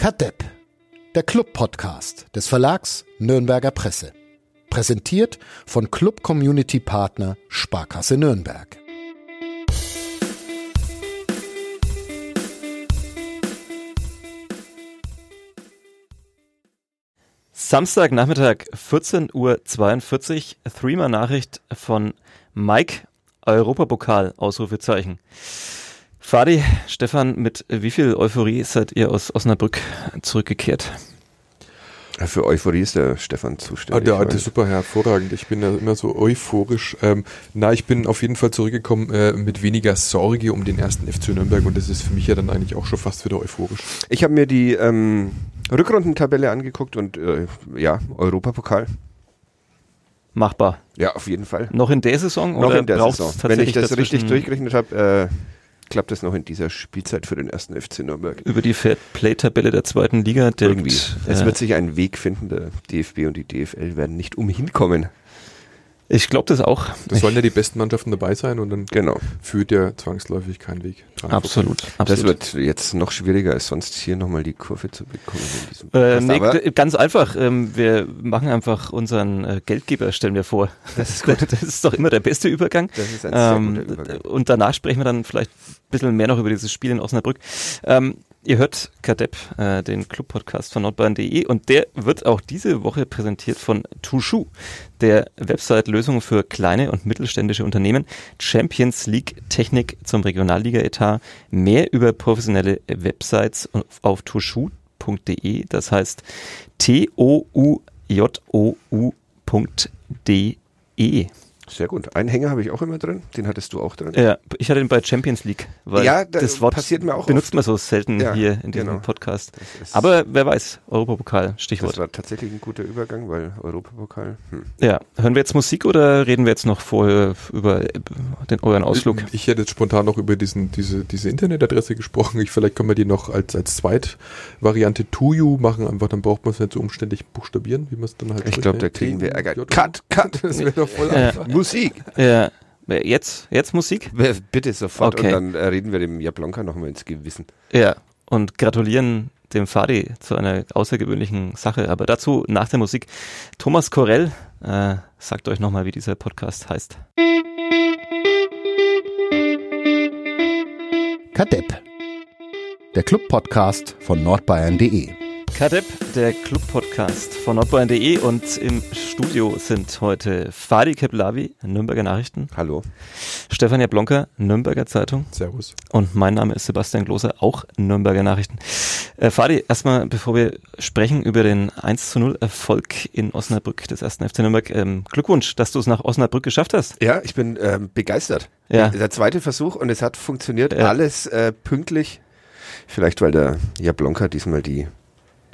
Kadepp, der Club-Podcast des Verlags Nürnberger Presse. Präsentiert von Club Community Partner Sparkasse Nürnberg. Samstagnachmittag, 14.42 Uhr, Threema-Nachricht von Mike, Europapokal, Ausrufezeichen. Fadi, Stefan, mit wie viel Euphorie seid ihr aus Osnabrück zurückgekehrt? Für Euphorie ist der Stefan zuständig. Ah, der alte super hervorragend. Ich bin ja immer so euphorisch. Ähm, na, ich bin auf jeden Fall zurückgekommen äh, mit weniger Sorge um den ersten FC Nürnberg und das ist für mich ja dann eigentlich auch schon fast wieder euphorisch. Ich habe mir die ähm, Rückrundentabelle angeguckt und äh, ja, Europapokal. Machbar. Ja, auf jeden Fall. Noch in der Saison? Noch oder in der Saison. Wenn ich das richtig durchgerechnet habe, äh, klappt das noch in dieser Spielzeit für den ersten FC Nürnberg. Über die Fair-Play-Tabelle der zweiten Liga direkt. Irgendwie. Es äh, wird sich einen Weg finden. Der DFB und die DFL werden nicht umhin kommen. ich glaube das auch. Da sollen ja die besten Mannschaften dabei sein und dann Genau. führt ja zwangsläufig kein Weg. dran Absolut. absolut. Das wird jetzt noch schwieriger als sonst hier nochmal die Kurve zu bekommen. In diesem Äh, nee, ganz einfach. Ähm, wir machen einfach unseren äh, Geldgeber, stellen wir vor. Das ist, das ist doch immer der beste Übergang. das ist ein sehr Ähm, guter Übergang. und danach sprechen wir dann vielleicht bisschen mehr noch über dieses Spiel in Osnabrück. Ähm, ihr hört Kadepp, äh, den Club-Podcast von nordbayern.de und der wird auch diese Woche präsentiert von Tushu, der Website-Lösung für kleine und mittelständische Unternehmen, Champions League Technik zum Regionalliga-Etat, mehr über professionelle Websites auf tushu.de, das heißt T-O-U-J-O-U.de. Sehr gut. Einen Hänger habe ich auch immer drin. Den hattest du auch drin. Ja, ich hatte den bei Champions League, weil Ja, da- das Wort passiert mir auch benutzt man so selten Ja, hier in diesem genau. Podcast. Aber wer weiß, Europapokal, Stichwort. Das war tatsächlich ein guter Übergang, weil Europapokal. Hm. Ja, hören wir jetzt Musik oder reden wir jetzt noch vorher über äh, den euren Ausflug? Ich hätte jetzt spontan noch über diesen, diese, diese Internetadresse gesprochen. Ich, vielleicht können wir die noch als, als Zweitvariante Tuyu machen. Einfach, dann braucht man es nicht so umständlich buchstabieren, wie man es dann halt Ich glaube, da kriegen wir Ärger. Cut, cut. Das wäre doch voll einfach. Musik. Ja, jetzt, jetzt Musik? Bitte sofort. Okay. Und dann äh, reden wir dem Jablonka nochmal ins Gewissen. Ja, und gratulieren dem Fadi zu einer außergewöhnlichen Sache. Aber dazu nach der Musik. Thomas Korell äh, sagt euch nochmal, wie dieser Podcast heißt. Kadepp, der Club-Podcast von nordbayern.de. Kadepp, der Club-Podcast von nordbayern.de und im Studio sind heute Fadi Keplavi, Nürnberger Nachrichten, Hallo. Stefan Jablonka, Nürnberger Zeitung Servus. und mein Name ist Sebastian Gloser, auch Nürnberger Nachrichten. Äh, Fadi, erstmal, bevor wir sprechen über den 1 zu 0 Erfolg in Osnabrück des ersten FC Nürnberg, ähm, Glückwunsch, dass du es nach Osnabrück geschafft hast. Ja, ich bin ähm, begeistert. Ja. Der zweite Versuch und es hat funktioniert. Ja. Alles äh, pünktlich. Vielleicht, weil der Jablonka diesmal die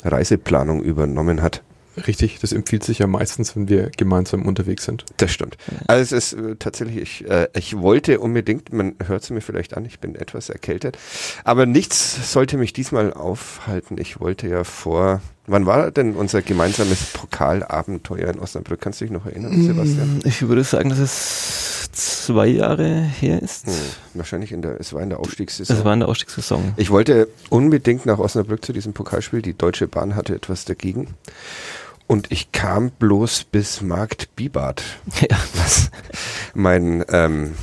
Reiseplanung übernommen hat. Richtig, das empfiehlt sich ja meistens, wenn wir gemeinsam unterwegs sind. Das stimmt. Also es ist äh, tatsächlich, ich, äh, ich wollte unbedingt, man hört es mir vielleicht an, ich bin etwas erkältet, aber nichts sollte mich diesmal aufhalten. Ich wollte ja vor, wann war denn unser gemeinsames Pokalabenteuer in Osnabrück? Kannst du dich noch erinnern, Sebastian? Mm, Ich würde sagen, dass es zwei Jahre her ist. Hm, wahrscheinlich in der, es war in der Aufstiegssaison. Das war in der Ausstiegssaison. Ich wollte unbedingt nach Osnabrück zu diesem Pokalspiel. Die Deutsche Bahn hatte etwas dagegen. Und ich kam bloß bis Markt Bibart, Ja. was mein, ähm,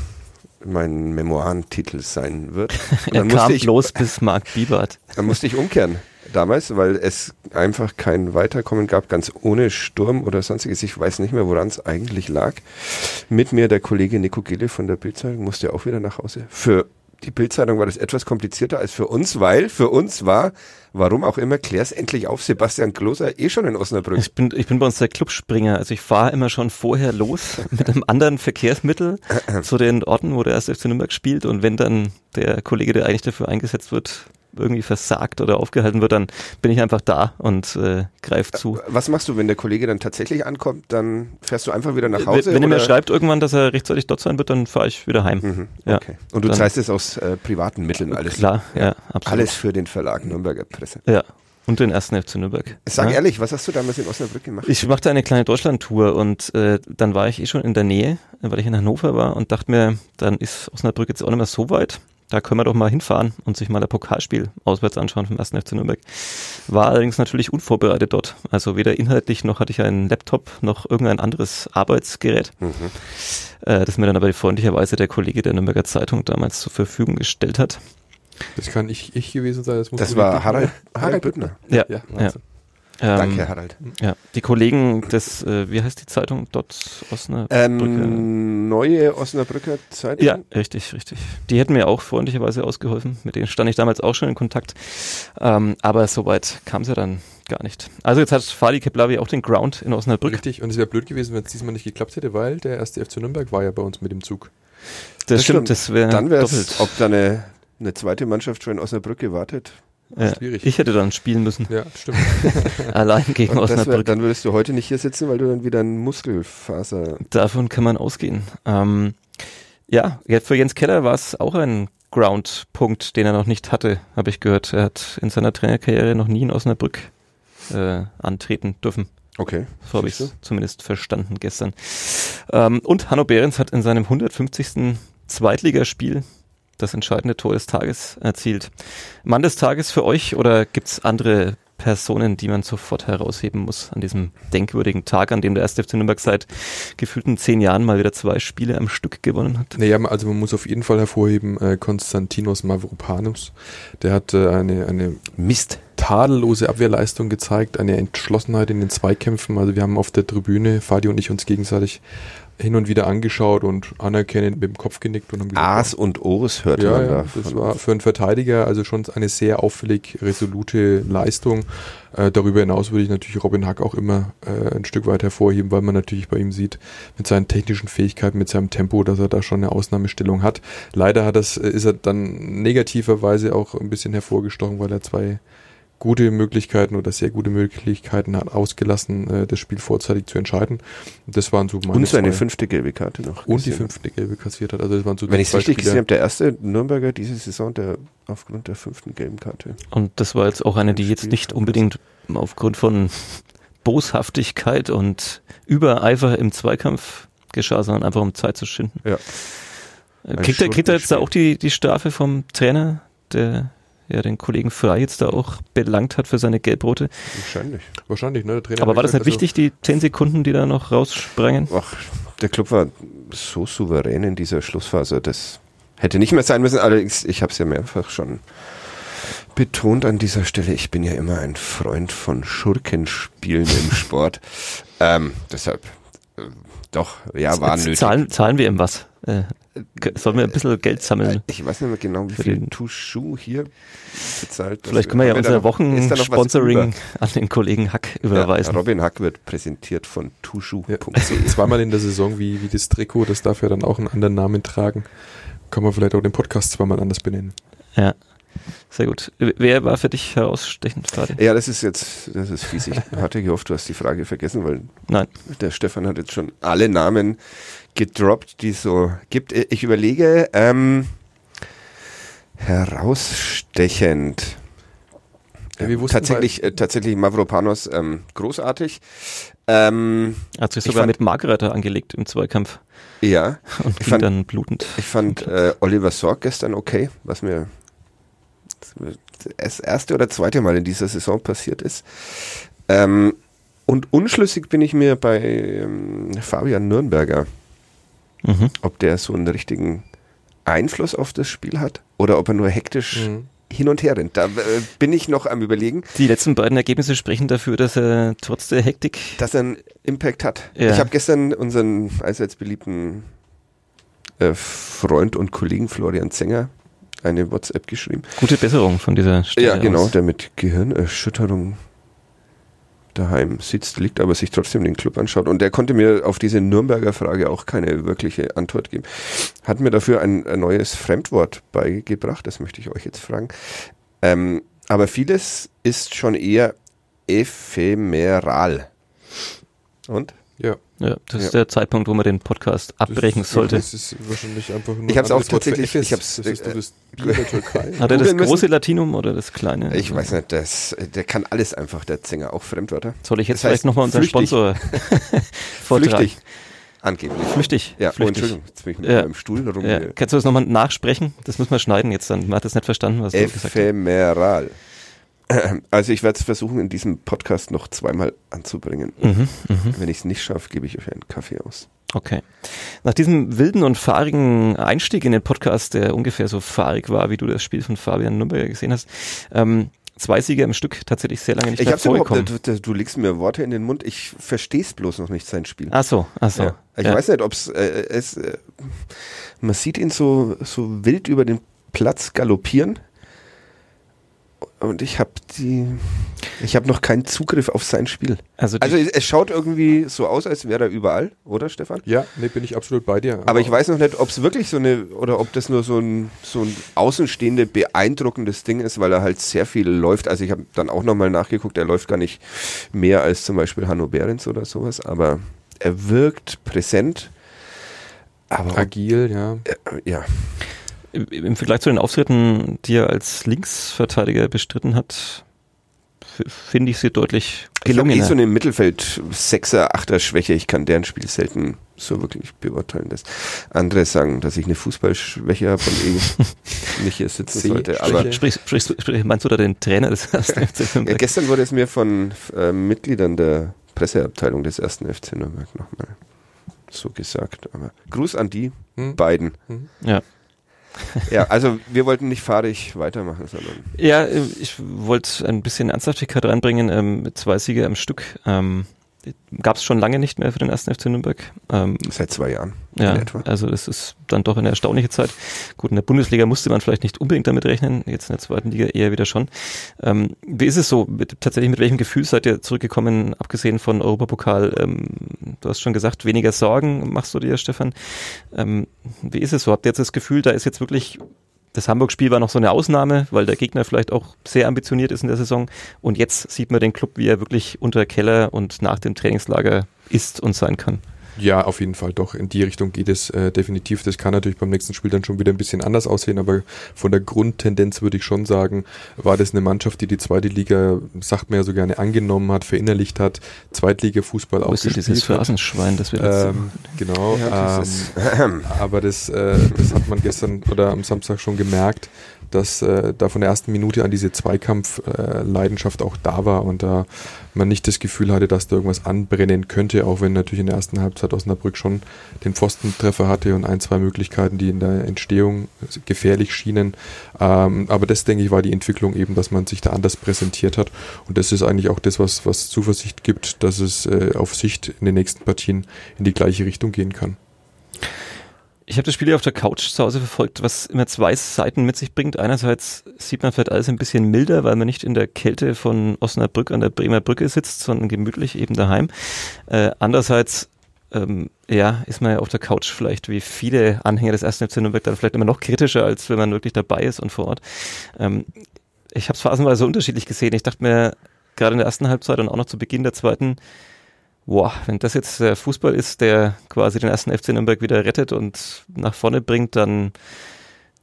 mein Memoirentitel sein wird. Und Er dann kam musste, ich, bloß bis Mark Biebert. dann musste ich umkehren damals, weil es einfach kein Weiterkommen gab, ganz ohne Sturm oder sonstiges. Ich weiß nicht mehr, woran es eigentlich lag. Mit mir der Kollege Nico Gille von der Bildzeitung musste auch wieder nach Hause. Für die Bildzeitung war das etwas komplizierter als für uns, weil für uns war, warum auch immer, klär's endlich auf, Sebastian Kloser eh schon in Osnabrück. Ich bin, ich bin bei uns der Clubspringer. Also ich fahre immer schon vorher los mit einem anderen Verkehrsmittel zu den Orten, wo der erste FC Nürnberg spielt. Und wenn dann der Kollege, der eigentlich dafür eingesetzt wird, irgendwie versagt oder aufgehalten wird, dann bin ich einfach da und äh, greife zu. Was machst du, wenn der Kollege dann tatsächlich ankommt? Dann fährst du einfach wieder nach Hause? wenn wenn er mir schreibt irgendwann, dass er rechtzeitig dort sein wird, dann fahre ich wieder heim. Mhm, Ja. okay. Und du zahlst es aus äh, privaten Mitteln alles? Klar, ja, absolut. Alles für den Verlag Nürnberger Presse. Ja. Und den ersten FC Nürnberg. Sag ja. ehrlich, was hast du damals in Osnabrück gemacht? Ich machte eine kleine Deutschlandtour und äh, dann war ich eh schon in der Nähe, weil ich in Hannover war und dachte mir, dann ist Osnabrück jetzt auch nicht mehr so weit. Da können wir doch mal hinfahren und sich mal ein Pokalspiel auswärts anschauen vom 1. FC Nürnberg. War allerdings natürlich unvorbereitet dort. Also weder inhaltlich noch hatte ich einen Laptop noch irgendein anderes Arbeitsgerät. Mhm. Äh, das mir dann aber freundlicherweise der Kollege der Nürnberger Zeitung damals zur Verfügung gestellt hat. Das kann ich, ich gewesen sein. Das, das war Harald, Harald Büttner. Ja, ja, ja. Ähm, Danke, Harald. Ja, die Kollegen des, äh, wie heißt die Zeitung? Dort Osnabrücker. Ähm, neue Osnabrücker Zeitung? Ja, richtig, richtig. Die hätten mir auch freundlicherweise ausgeholfen. Mit denen stand ich damals auch schon in Kontakt. Ähm, aber soweit kam es ja dann gar nicht. Also jetzt hat Fali Keblavi auch den Ground in Osnabrück. Richtig, und es wäre blöd gewesen, wenn es diesmal nicht geklappt hätte, weil der erste FC Nürnberg war ja bei uns mit dem Zug. Das, das stimmt, das wäre Dann wäre es, ob da eine, eine zweite Mannschaft schon in Osnabrück gewartet ja, schwierig. Ich hätte dann spielen müssen. Ja, stimmt. Allein gegen Osnabrück. Wär, dann würdest du heute nicht hier sitzen, weil du dann wieder ein Muskelfaser. Davon kann man ausgehen. Ähm, ja, für Jens Keller war es auch ein Ground-Punkt, den er noch nicht hatte, habe ich gehört. Er hat in seiner Trainerkarriere noch nie in Osnabrück äh, antreten dürfen. Okay. So habe ich es zumindest verstanden gestern. Ähm, und Hanno Behrens hat in seinem 150. Zweitligaspiel das entscheidende Tor des Tages erzielt. Mann des Tages für euch oder gibt es andere Personen, die man sofort herausheben muss an diesem denkwürdigen Tag, an dem der 1. FC Nürnberg seit gefühlten zehn Jahren mal wieder zwei Spiele am Stück gewonnen hat? Naja, also man muss auf jeden Fall hervorheben äh, Konstantinos Mavropanos. Der hat äh, eine, eine Mist tadellose Abwehrleistung gezeigt, eine Entschlossenheit in den Zweikämpfen. Also wir haben auf der Tribüne, Fadi und ich, uns gegenseitig hin und wieder angeschaut und anerkennend mit dem Kopf genickt und haben gesagt, Aas und Oris hörte ja, man ja, da. Das war für einen Verteidiger also schon eine sehr auffällig resolute Leistung. Äh, darüber hinaus würde ich natürlich Robin Hack auch immer äh, ein Stück weit hervorheben, weil man natürlich bei ihm sieht, mit seinen technischen Fähigkeiten, mit seinem Tempo, dass er da schon eine Ausnahmestellung hat. Leider hat das, ist er dann negativerweise auch ein bisschen hervorgestochen, weil er zwei gute Möglichkeiten oder sehr gute Möglichkeiten hat ausgelassen, äh, das Spiel vorzeitig zu entscheiden. Das waren so meine Und seine zwei. fünfte gelbe Karte noch. Und die fünfte gelbe kassiert hat. Also das waren so Wenn ich es richtig gesehen habe, der erste Nürnberger diese Saison, der aufgrund der fünften gelben Karte. Und das war jetzt auch eine, die jetzt nicht unbedingt aufgrund von Boshaftigkeit und Übereifer im Zweikampf geschah, sondern einfach um Zeit zu schinden. Ja. Kriegt er, kriegt er jetzt da auch die, die Strafe vom Trainer, der ja den Kollegen Frey jetzt da auch belangt hat für seine Gelbrote. Wahrscheinlich. Wahrscheinlich, ne? Aber war das nicht also wichtig, die zehn Sekunden, die da noch raussprangen? Ach, der Club war so souverän in dieser Schlussphase, das hätte nicht mehr sein müssen. Allerdings, ich habe es ja mehrfach schon betont an dieser Stelle, ich bin ja immer ein Freund von Schurkenspielen im Sport. Ähm, deshalb, äh, doch, ja, war nötig. Zahlen, zahlen wir ihm was? Äh, sollen wir ein bisschen Geld sammeln? Ich weiß nicht mehr genau, wie viel Tushu hier bezahlt. Vielleicht können wir ja unser Wochensponsoring an den Kollegen Hack überweisen. Ja, Robin Hack wird präsentiert von tushu.de. Ja, zweimal in der Saison wie, wie das Trikot, das darf ja dann auch einen anderen Namen tragen. Kann man vielleicht auch den Podcast zweimal anders benennen. Ja. Sehr gut. Wer war für dich herausstechend gerade? Ja, das ist jetzt, das ist fies. Ich hatte gehofft, du hast die Frage vergessen, weil Nein. der Stefan hat jetzt schon alle Namen gedroppt, die es so gibt. Ich überlege, ähm, herausstechend. Ja, wir tatsächlich, äh, tatsächlich Mavropanos ähm, großartig. Ähm, Hat sich sogar fand, mit Margaret angelegt im Zweikampf. Ja. Und ich fand, dann blutend. Ich fand äh, Oliver Sorg gestern okay, was mir das erste oder zweite Mal in dieser Saison passiert ist. Ähm, und unschlüssig bin ich mir bei ähm, Fabian Nürnberger. Mhm. Ob der so einen richtigen Einfluss auf das Spiel hat oder ob er nur hektisch mhm. hin und her rennt. Da äh, bin ich noch am überlegen. Die letzten beiden Ergebnisse sprechen dafür, dass er trotz der Hektik... Dass er einen Impact hat. Ja. Ich habe gestern unseren allseits beliebten äh, Freund und Kollegen Florian Zenger eine WhatsApp geschrieben. Gute Besserung von dieser Stelle Ja, genau, aus. der mit Gehirnerschütterung daheim sitzt, liegt, aber sich trotzdem den Club anschaut. Und der konnte mir auf diese Nürnberger Frage auch keine wirkliche Antwort geben. Hat mir dafür ein, ein neues Fremdwort beigebracht, das möchte ich euch jetzt fragen. Ähm, aber vieles ist schon eher ephemeral. Und? Ja. Ja, das ja. ist der Zeitpunkt, wo man den Podcast abbrechen das sollte. Das ist wahrscheinlich einfach nur Ich habe es auch tatsächlich. Ich hab's, das ist äh, das Bier der Türkei. Hat er das große Latinum oder das kleine? Ich weiß nicht, das, der kann alles einfach, der Sänger, auch Fremdwörter. Soll ich jetzt das vielleicht nochmal unseren Sponsor vortragen? Flüchtig. Angeblich. Flüchtig. Ja, oh, flüchtig. Entschuldigung, jetzt bin ich mit Ja. meinem Stuhl rum. Ja, kannst du das nochmal nachsprechen? Das müssen wir schneiden jetzt dann. Man hat das nicht verstanden, was du gesagt hast. Ephemeral. Also ich werde es versuchen, in diesem Podcast noch zweimal anzubringen. Mhm, mhm. Wenn ich es nicht schaffe, gebe ich euch einen Kaffee aus. Okay. Nach diesem wilden und fahrigen Einstieg in den Podcast, der ungefähr so fahrig war, wie du das Spiel von Fabian Nürnberger gesehen hast, ähm, zwei Siege im Stück tatsächlich sehr lange nicht Ich mehr vorgekommen. du, du, du legst mir Worte in den Mund, ich verstehe es bloß noch nicht, sein Spiel. Ach so, ach so. Ja. Ich ja. weiß nicht, ob äh, es, äh, man sieht ihn so, so wild über den Platz galoppieren. Und ich habe die, ich habe noch keinen Zugriff auf sein Spiel. Also, Also es schaut irgendwie so aus, als wäre er überall, oder Stefan? Ja, nee, bin ich absolut bei dir. Aber ich weiß noch nicht, ob es wirklich so eine, oder ob das nur so ein, so ein außenstehende beeindruckendes Ding ist, weil er halt sehr viel läuft. Also ich habe dann auch nochmal nachgeguckt, er läuft gar nicht mehr als zum Beispiel Hanno Behrens oder sowas, aber er wirkt präsent. Aber Agil, ja. äh, ja, im- Vergleich zu den Auftritten, die er als Linksverteidiger bestritten hat, finde ich sie deutlich ich habe eh so eine Mittelfeld Sechser, Achter Schwäche. Ich kann deren Spiel selten so wirklich beurteilen. Das andere sagen, dass ich eine Fußballschwäche habe und eh nicht hier sitzen C- sollte. Aber Sprich, sprich, sprich, meinst du da den Trainer des ersten FC Ja, Nürnberg? gestern wurde es mir von äh, Mitgliedern der Presseabteilung des ersten FC Nürnberg nochmal so gesagt. Aber Gruß an die Hm? beiden. Ja. Ja, also wir wollten nicht fahrig weitermachen, sondern Ja, ich wollte ein bisschen Ernsthaftigkeit reinbringen. Ähm, mit zwei Siege am Stück ähm, gab es schon lange nicht mehr für den ersten FC Nürnberg. Ähm, seit zwei Jahren ja, in etwa. also das ist dann doch eine erstaunliche Zeit. Gut, in der Bundesliga musste man vielleicht nicht unbedingt damit rechnen, jetzt in der zweiten Liga eher wieder schon. Ähm, wie ist es so? Mit, tatsächlich mit welchem Gefühl seid ihr zurückgekommen, abgesehen von Europapokal? Ähm, du hast schon gesagt, weniger Sorgen machst du dir, Stefan. Ähm, wie ist es so? Habt ihr jetzt das Gefühl, da ist jetzt wirklich das Hamburg-Spiel war noch so eine Ausnahme, weil der Gegner vielleicht auch sehr ambitioniert ist in der Saison. Und jetzt sieht man den Club, wie er wirklich unter Keller und nach dem Trainingslager ist und sein kann. Ja, auf jeden Fall doch. In die Richtung geht es äh, definitiv. Das kann natürlich beim nächsten Spiel dann schon wieder ein bisschen anders aussehen, aber von der Grundtendenz würde ich schon sagen, war das eine Mannschaft, die die zweite Liga, sagt man ja so gerne, angenommen hat, verinnerlicht hat, Zweitliga-Fußball ist denn dieses. Phrasenschwein, das wir jetzt Ähm, genau. Ja, ähm, das ist, aber das, äh, das hat man gestern oder am Samstag schon gemerkt, dass äh, da von der ersten Minute an diese Zweikampf-Leidenschaft auch da war und da man nicht das Gefühl hatte, dass da irgendwas anbrennen könnte, auch wenn natürlich in der ersten Halbzeit Osnabrück schon den Pfostentreffer hatte und ein, zwei Möglichkeiten, die in der Entstehung gefährlich schienen. Ähm, aber das, denke ich, war die Entwicklung eben, dass man sich da anders präsentiert hat und das ist eigentlich auch das, was, was Zuversicht gibt, dass es äh, auf Sicht in den nächsten Partien in die gleiche Richtung gehen kann. Ich habe das Spiel hier auf der Couch zu Hause verfolgt, was immer zwei Seiten mit sich bringt. Einerseits sieht man vielleicht alles ein bisschen milder, weil man nicht in der Kälte von Osnabrück an der Bremer Brücke sitzt, sondern gemütlich eben daheim. Äh, andererseits ähm, ja, ist man ja auf der Couch vielleicht wie viele Anhänger des ersten FC Nürnberg dann vielleicht immer noch kritischer, als wenn man wirklich dabei ist und vor Ort. Ähm, ich habe es phasenweise unterschiedlich gesehen. Ich dachte mir gerade in der ersten Halbzeit und auch noch zu Beginn der zweiten, Boah, wenn das jetzt der Fußball ist, der quasi den ersten FC Nürnberg wieder rettet und nach vorne bringt, dann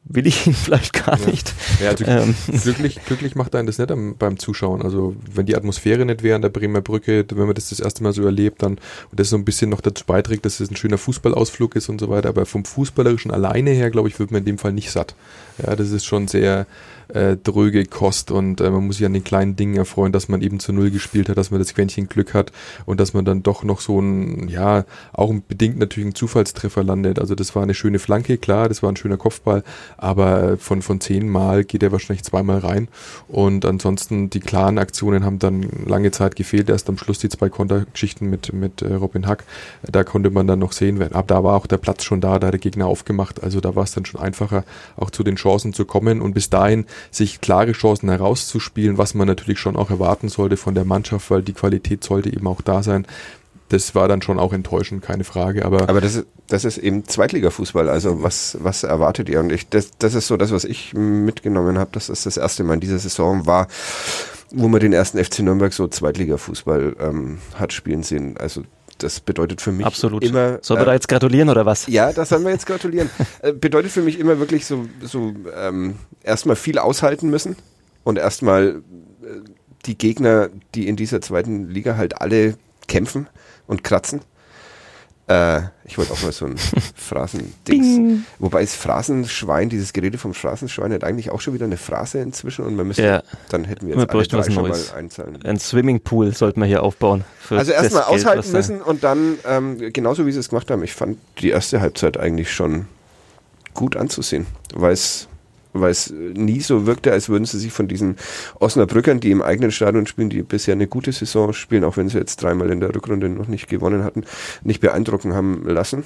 will ich ihn vielleicht gar Ja. nicht. Ja, also Ähm, glücklich, glücklich macht einen das nicht am, beim Zuschauen. Also wenn die Atmosphäre nicht wäre an der Bremer Brücke, wenn man das das erste Mal so erlebt, dann und das so ein bisschen noch dazu beiträgt, dass es ein schöner Fußballausflug ist und so weiter. Aber vom Fußballerischen alleine her, glaube ich, wird man in dem Fall nicht satt. Ja, das ist schon sehr äh, dröge Kost und äh, man muss sich an den kleinen Dingen erfreuen, dass man eben zu Null gespielt hat, dass man das Quäntchen Glück hat und dass man dann doch noch so ein, ja, auch bedingt natürlich ein Zufallstreffer landet. Also das war eine schöne Flanke, klar, das war ein schöner Kopfball, aber von, von zehn Mal geht er wahrscheinlich zweimal rein. Und ansonsten die klaren Aktionen haben dann lange Zeit gefehlt, erst am Schluss die zwei Kontergeschichten mit, mit äh, Robin Hack, da konnte man dann noch sehen, aber da war auch der Platz schon da, da hat der Gegner aufgemacht, also da war es dann schon einfacher, auch zu den Chancen zu kommen. Und bis dahin sich klare Chancen herauszuspielen, was man natürlich schon auch erwarten sollte von der Mannschaft, weil die Qualität sollte eben auch da sein. Das war dann schon auch enttäuschend, keine Frage, aber, aber das ist, das ist eben Zweitligafußball. Also was, was erwartet ihr? Und ich, das, das ist so das, was ich mitgenommen habe, dass das das erste Mal in dieser Saison war, wo man den ersten FC Nürnberg so Zweitligafußball ähm, hat spielen sehen. Also das bedeutet für mich absolut. immer. Sollen wir äh, da jetzt gratulieren oder was? Ja, das sollen wir jetzt gratulieren. äh, bedeutet für mich immer wirklich so, so ähm, erstmal viel aushalten müssen und erstmal äh, die Gegner, die in dieser zweiten Liga halt alle kämpfen und kratzen. Äh, ich wollte auch mal so ein Phrasendings. Wobei es Phrasenschwein, dieses Gerede vom Phrasenschwein hat eigentlich auch schon wieder eine Phrase inzwischen und man müsste, Ja. dann hätten wir Wir jetzt alle bräuchten drei schon Neues. mal einzahlen. Ein Swimmingpool sollten wir hier aufbauen. Also erstmal Geld, aushalten da- müssen und dann, ähm, genauso wie sie es gemacht haben, ich fand die erste Halbzeit eigentlich schon gut anzusehen, weil es weil es nie so wirkte, als würden sie sich von diesen Osnabrückern, die im eigenen Stadion spielen, die bisher eine gute Saison spielen, auch wenn sie jetzt dreimal in der Rückrunde noch nicht gewonnen hatten, nicht beeindrucken haben lassen.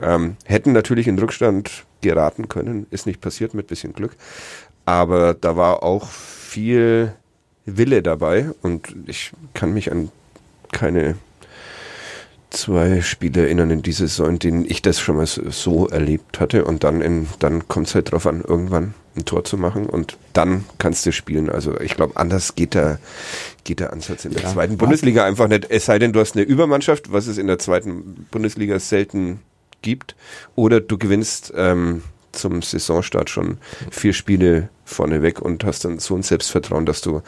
Ähm, hätten natürlich in Rückstand geraten können, ist nicht passiert mit bisschen Glück. Aber da war auch viel Wille dabei und ich kann mich an keine zwei Spiele erinnern in dieser Saison, in denen ich das schon mal so- so erlebt hatte und dann in, dann kommt es halt drauf an, irgendwann ein Tor zu machen und dann kannst du spielen. Also ich glaube, anders geht der, geht der Ansatz in der Ja. zweiten Bundesliga einfach nicht. Es sei denn, du hast eine Übermannschaft, was es in der zweiten Bundesliga selten gibt, oder du gewinnst ähm, zum Saisonstart schon vier Spiele vorneweg und hast dann so ein Selbstvertrauen, dass du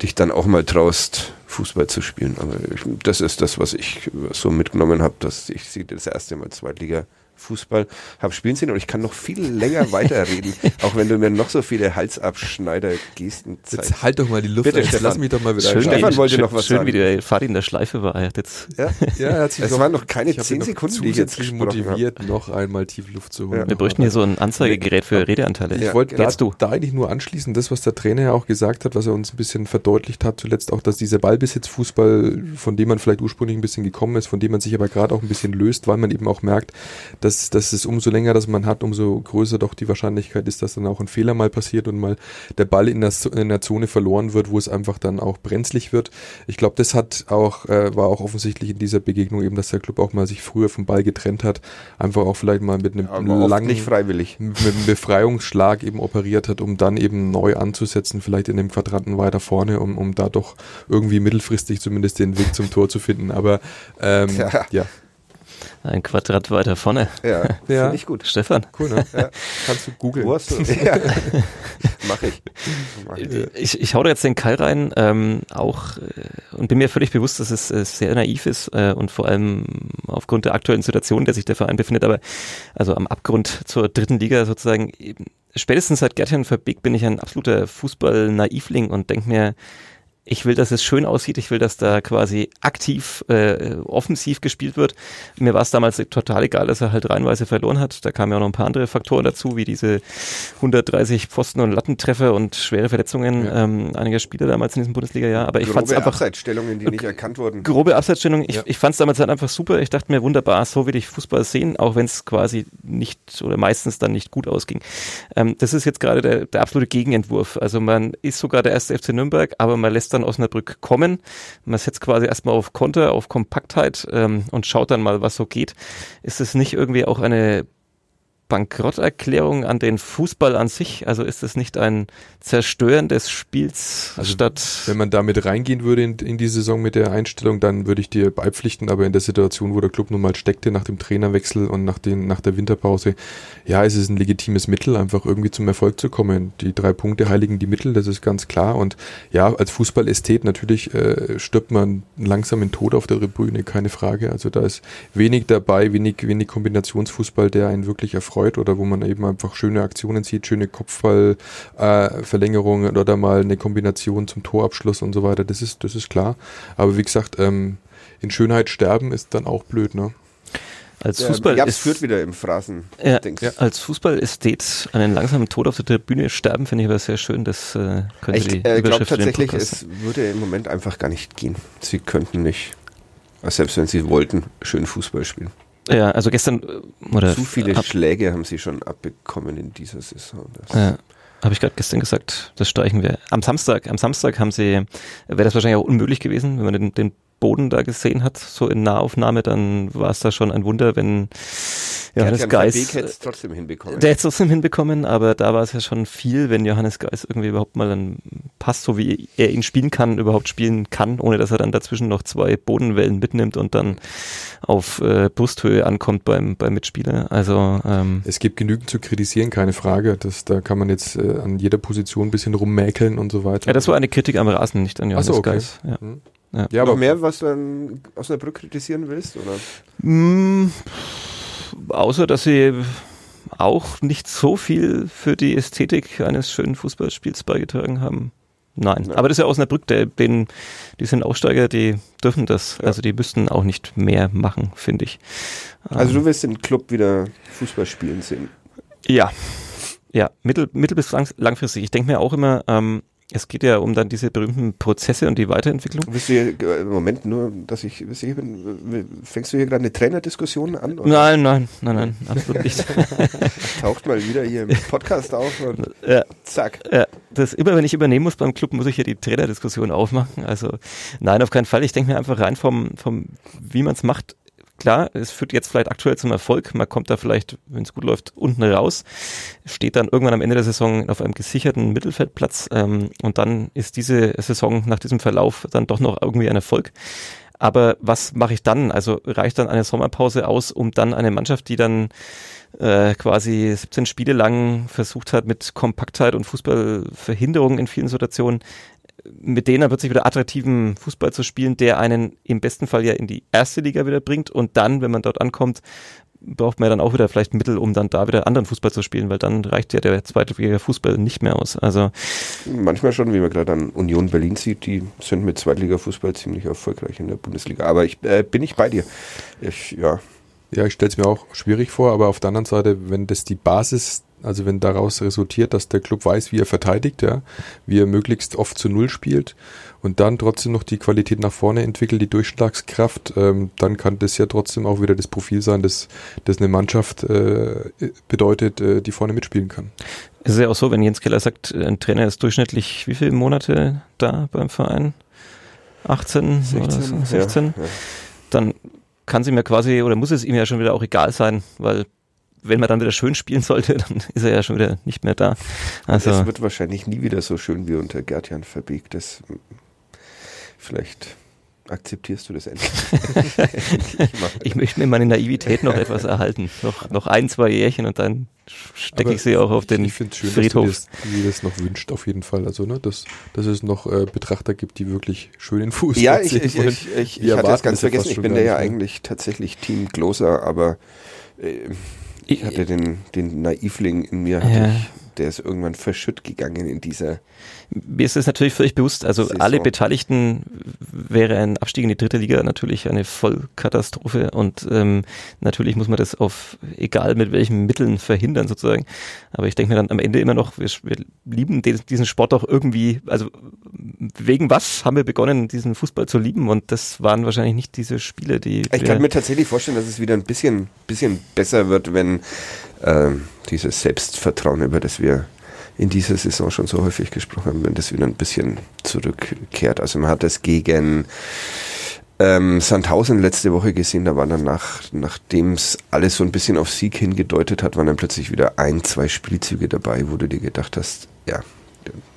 dich dann auch mal traust, Fußball zu spielen. Aber ich, das ist das, was ich so mitgenommen habe, dass ich sie das erste Mal Zweitliga Fußball habe spielen sehen und ich kann noch viel länger weiterreden, auch wenn du mir noch so viele Halsabschneider-Gesten zeigst. Jetzt halt doch mal die Luft Bitte, an. Jetzt Stefan. lass mich doch mal wieder Schön, Stefan wie, wollte schön, noch was schön, sagen. wie der Fadi in der Schleife war. Er hat jetzt Ja? Ja, er hat sich Es noch- waren noch keine zehn noch Sekunden, die ich jetzt motiviert, noch einmal tief Luft zu holen. Ja. Wir bräuchten hier so ein Anzeigegerät für Redeanteile. Ich Ja, wollte da, du. da eigentlich nur anschließen, das, was der Trainer ja auch gesagt hat, was er uns ein bisschen verdeutlicht hat, zuletzt auch, dass dieser Ballbesitzfußball, von dem man vielleicht ursprünglich ein bisschen gekommen ist, von dem man sich aber gerade auch ein bisschen löst, weil man eben auch merkt, dass, dass es umso länger das man hat, umso größer doch die Wahrscheinlichkeit ist, dass dann auch ein Fehler mal passiert und mal der Ball in der, in der Zone verloren wird, wo es einfach dann auch brenzlig wird. Ich glaube, das hat auch, äh, war auch offensichtlich in dieser Begegnung eben, dass der Club auch mal sich früher vom Ball getrennt hat, einfach auch vielleicht mal mit einem oft langen nicht freiwillig. mit einem Befreiungsschlag eben operiert hat, um dann eben neu anzusetzen, vielleicht in dem Quadranten weiter vorne, um, um da doch irgendwie mittelfristig zumindest den Weg zum Tor zu finden. Aber ähm, Ja. ja. Ein Quadrat weiter vorne. Ja, Ja. finde ich gut. Stefan. cool, ne? Ja. Kannst du googeln. Wo hast du? ja. Mach ich. Mach ich. Ich, ich hau da jetzt den Keil rein, ähm, auch äh, und bin mir völlig bewusst, dass es äh, sehr naiv ist äh, und vor allem aufgrund der aktuellen Situation, in der sich der Verein befindet, aber also am Abgrund zur dritten Liga sozusagen. Eben, spätestens seit Gertjan Verbeek bin ich ein absoluter Fußball-Naivling und denke mir, ich will, dass es schön aussieht, ich will, dass da quasi aktiv, äh, offensiv gespielt wird. Mir war es damals total egal, dass er halt reihenweise verloren hat. Da kamen ja auch noch ein paar andere Faktoren dazu, wie diese 130 Pfosten- und Lattentreffer und schwere Verletzungen Ja. ähm, einiger Spieler damals in diesem Bundesliga-Jahr. Aber ich fand es einfach Abseitsstellungen, die nicht erkannt wurden. grobe Abseitsstellung. Ich, Ja. ich fand es damals halt einfach super. Ich dachte mir, wunderbar, so will ich Fußball sehen, auch wenn es quasi nicht oder meistens dann nicht gut ausging. Ähm, das ist jetzt gerade der, der absolute Gegenentwurf. Also man ist sogar der erste FC Nürnberg, aber man lässt dann Osnabrück kommen. Man setzt quasi erstmal auf Konter, auf Kompaktheit ähm, und schaut dann mal, was so geht. Ist es nicht irgendwie auch eine Bankrotterklärung an den Fußball an sich? Also ist es nicht ein Zerstören des Spiels Also, statt Wenn man damit reingehen würde in, in die Saison mit der Einstellung, dann würde ich dir beipflichten, aber in der Situation, wo der Club nun mal steckte nach dem Trainerwechsel und nach, den, nach der Winterpause, ja, es ist ein legitimes Mittel, einfach irgendwie zum Erfolg zu kommen. Die drei Punkte heiligen die Mittel, das ist ganz klar. Und ja, als Fußballästhet natürlich äh, stirbt man langsam in Tod auf der Tribüne, keine Frage. Also da ist wenig dabei, wenig, wenig Kombinationsfußball, der einen wirklich erfreut oder wo man eben einfach schöne Aktionen sieht, schöne Kopfball, äh, oder mal eine Kombination zum Torabschluss und so weiter. Das ist, das ist klar. Aber wie gesagt, ähm, in Schönheit sterben ist dann auch blöd, ne? als Fußball Japs ist führt wieder im Phrasen. Ja, ja. als Fußballästhet einen langsamen Tod auf der Tribüne sterben, finde ich aber sehr schön. Das äh, könnte Ich die äh, glaube Überschrift für den tatsächlich, es würde im Moment einfach gar nicht gehen. Sie könnten nicht, selbst wenn sie wollten, schön Fußball spielen. Ja, also gestern äh, oder Zu viele hab, Schläge haben sie schon abbekommen in dieser Saison. Ja, habe ich gerade gestern gesagt, das streichen wir. Am Samstag, am Samstag haben sie, wäre das wahrscheinlich auch unmöglich gewesen, wenn man den, den Boden da gesehen hat, so in Nahaufnahme, dann war es da schon ein Wunder, wenn Johannes Geis, Verbeek hätte es trotzdem hinbekommen. der hätte es trotzdem hinbekommen, aber da war es ja schon viel, wenn Johannes Geis irgendwie überhaupt mal einen Pass, so wie er ihn spielen kann, überhaupt spielen kann, ohne dass er dann dazwischen noch zwei Bodenwellen mitnimmt und dann auf äh, Brusthöhe ankommt beim, beim Mitspieler. Also ähm, Es gibt genügend zu kritisieren, keine Frage. Das, da kann man jetzt äh, an jeder Position ein bisschen rummäkeln und so weiter. ja, das war eine Kritik am Rasen, nicht an Ach Johannes so, okay. Geis. Ja. Hm. Ja. Ja, aber mehr, was du an Osnabrück kritisieren willst, oder? Mm, außer, dass sie auch nicht so viel für die Ästhetik eines schönen Fußballspiels beigetragen haben. Nein, Ja. aber das ist ja Osnabrück, der, den, die sind Aufsteiger, die dürfen das. Ja. Also die müssten auch nicht mehr machen, finde ich. Also Ähm, du willst den Club wieder Fußball spielen sehen. Ja, ja, mittel, mittel bis lang, langfristig. Ich denke mir auch immer, ähm, es geht ja um dann diese berühmten Prozesse und die Weiterentwicklung. Bist du hier, äh, Moment, nur, dass ich sicher bin, fängst du hier gerade eine Trainerdiskussion an? Oder Nein, nein, nein, nein, absolut nicht. Taucht mal wieder hier im Podcast auf und ja, zack. ja, das immer, wenn ich übernehmen muss beim Club, muss ich hier die Trainerdiskussion aufmachen. Also nein, auf keinen Fall. Ich denke mir einfach rein vom, vom wie man es macht. Klar, es führt jetzt vielleicht aktuell zum Erfolg. Man kommt da vielleicht, wenn es gut läuft, unten raus, steht dann irgendwann am Ende der Saison auf einem gesicherten Mittelfeldplatz ähm, und dann ist diese Saison nach diesem Verlauf dann doch noch irgendwie ein Erfolg. Aber was mache ich dann? Also reicht dann eine Sommerpause aus, um dann eine Mannschaft, die dann äh, quasi 17 Spiele lang versucht hat, mit Kompaktheit und Fußballverhinderung in vielen Situationen, mit denen dann plötzlich wieder attraktiven Fußball zu spielen, der einen im besten Fall ja in die erste Liga wieder bringt und dann, wenn man dort ankommt, braucht man ja dann auch wieder vielleicht Mittel, um dann da wieder anderen Fußball zu spielen, weil dann reicht ja der zweite Fußball nicht mehr aus. Also Manchmal schon, wie man gerade an Union Berlin sieht, die sind mit Zweitliga-Fußball ziemlich erfolgreich in der Bundesliga. Aber ich äh, bin nicht bei dir. Ich, ja, Ja, ich stelle es mir auch schwierig vor, aber auf der anderen Seite, wenn das die Basis, also wenn daraus resultiert, dass der Club weiß, wie er verteidigt, ja, wie er möglichst oft zu Null spielt und dann trotzdem noch die Qualität nach vorne entwickelt, die Durchschlagskraft, ähm, dann kann das ja trotzdem auch wieder das Profil sein, das, das eine Mannschaft äh, bedeutet, äh, die vorne mitspielen kann. es ist ja auch so, wenn Jens Keller sagt, ein Trainer ist durchschnittlich wie viele Monate da beim Verein? 18 oder so, 16? Ja, ja. dann kann sie mir quasi oder muss es ihm ja schon wieder auch egal sein, weil wenn man dann wieder schön spielen sollte, dann ist er ja schon wieder nicht mehr da. Also es wird wahrscheinlich nie wieder so schön wie unter Gerd-Jan Verbeek. Das, vielleicht akzeptierst du das endlich. Ich möchte mir meine Naivität noch etwas erhalten. Noch, noch ein, zwei Jährchen und dann stecke ich sie auch auf den ich finde schön, Friedhof. dass du dir das, dir das noch wünscht, auf jeden Fall. Also, ne, dass, dass es noch äh, Betrachter gibt, die wirklich schönen Fußball Ja, ich, ich, ich, ich, ich hatte das ganz vergessen. Ich bin da ja eigentlich tatsächlich Team Gloser, aber äh, ich hatte den, den Naivling in mir, hatte Ja. ich, der ist irgendwann verschütt gegangen in dieser. Mir ist es natürlich völlig bewusst, also Saison. alle Beteiligten wäre ein Abstieg in die dritte Liga natürlich eine Vollkatastrophe und ähm, natürlich muss man das auf egal mit welchen Mitteln verhindern sozusagen. Aber ich denke mir dann am Ende immer noch, wir, wir lieben den, diesen Sport auch irgendwie, also wegen was haben wir begonnen, diesen Fußball zu lieben und das waren wahrscheinlich nicht diese Spiele, die Ich kann mir tatsächlich vorstellen, dass es wieder ein bisschen, bisschen besser wird, wenn ähm, dieses Selbstvertrauen, über das wir in dieser Saison schon so häufig gesprochen haben, wenn das wieder ein bisschen zurückkehrt. Also man hat das gegen ähm, Sandhausen letzte Woche gesehen, da war dann nach, nachdem es alles so ein bisschen auf Sieg hingedeutet hat, waren dann plötzlich wieder ein, zwei Spielzüge dabei, wo du dir gedacht hast, ja,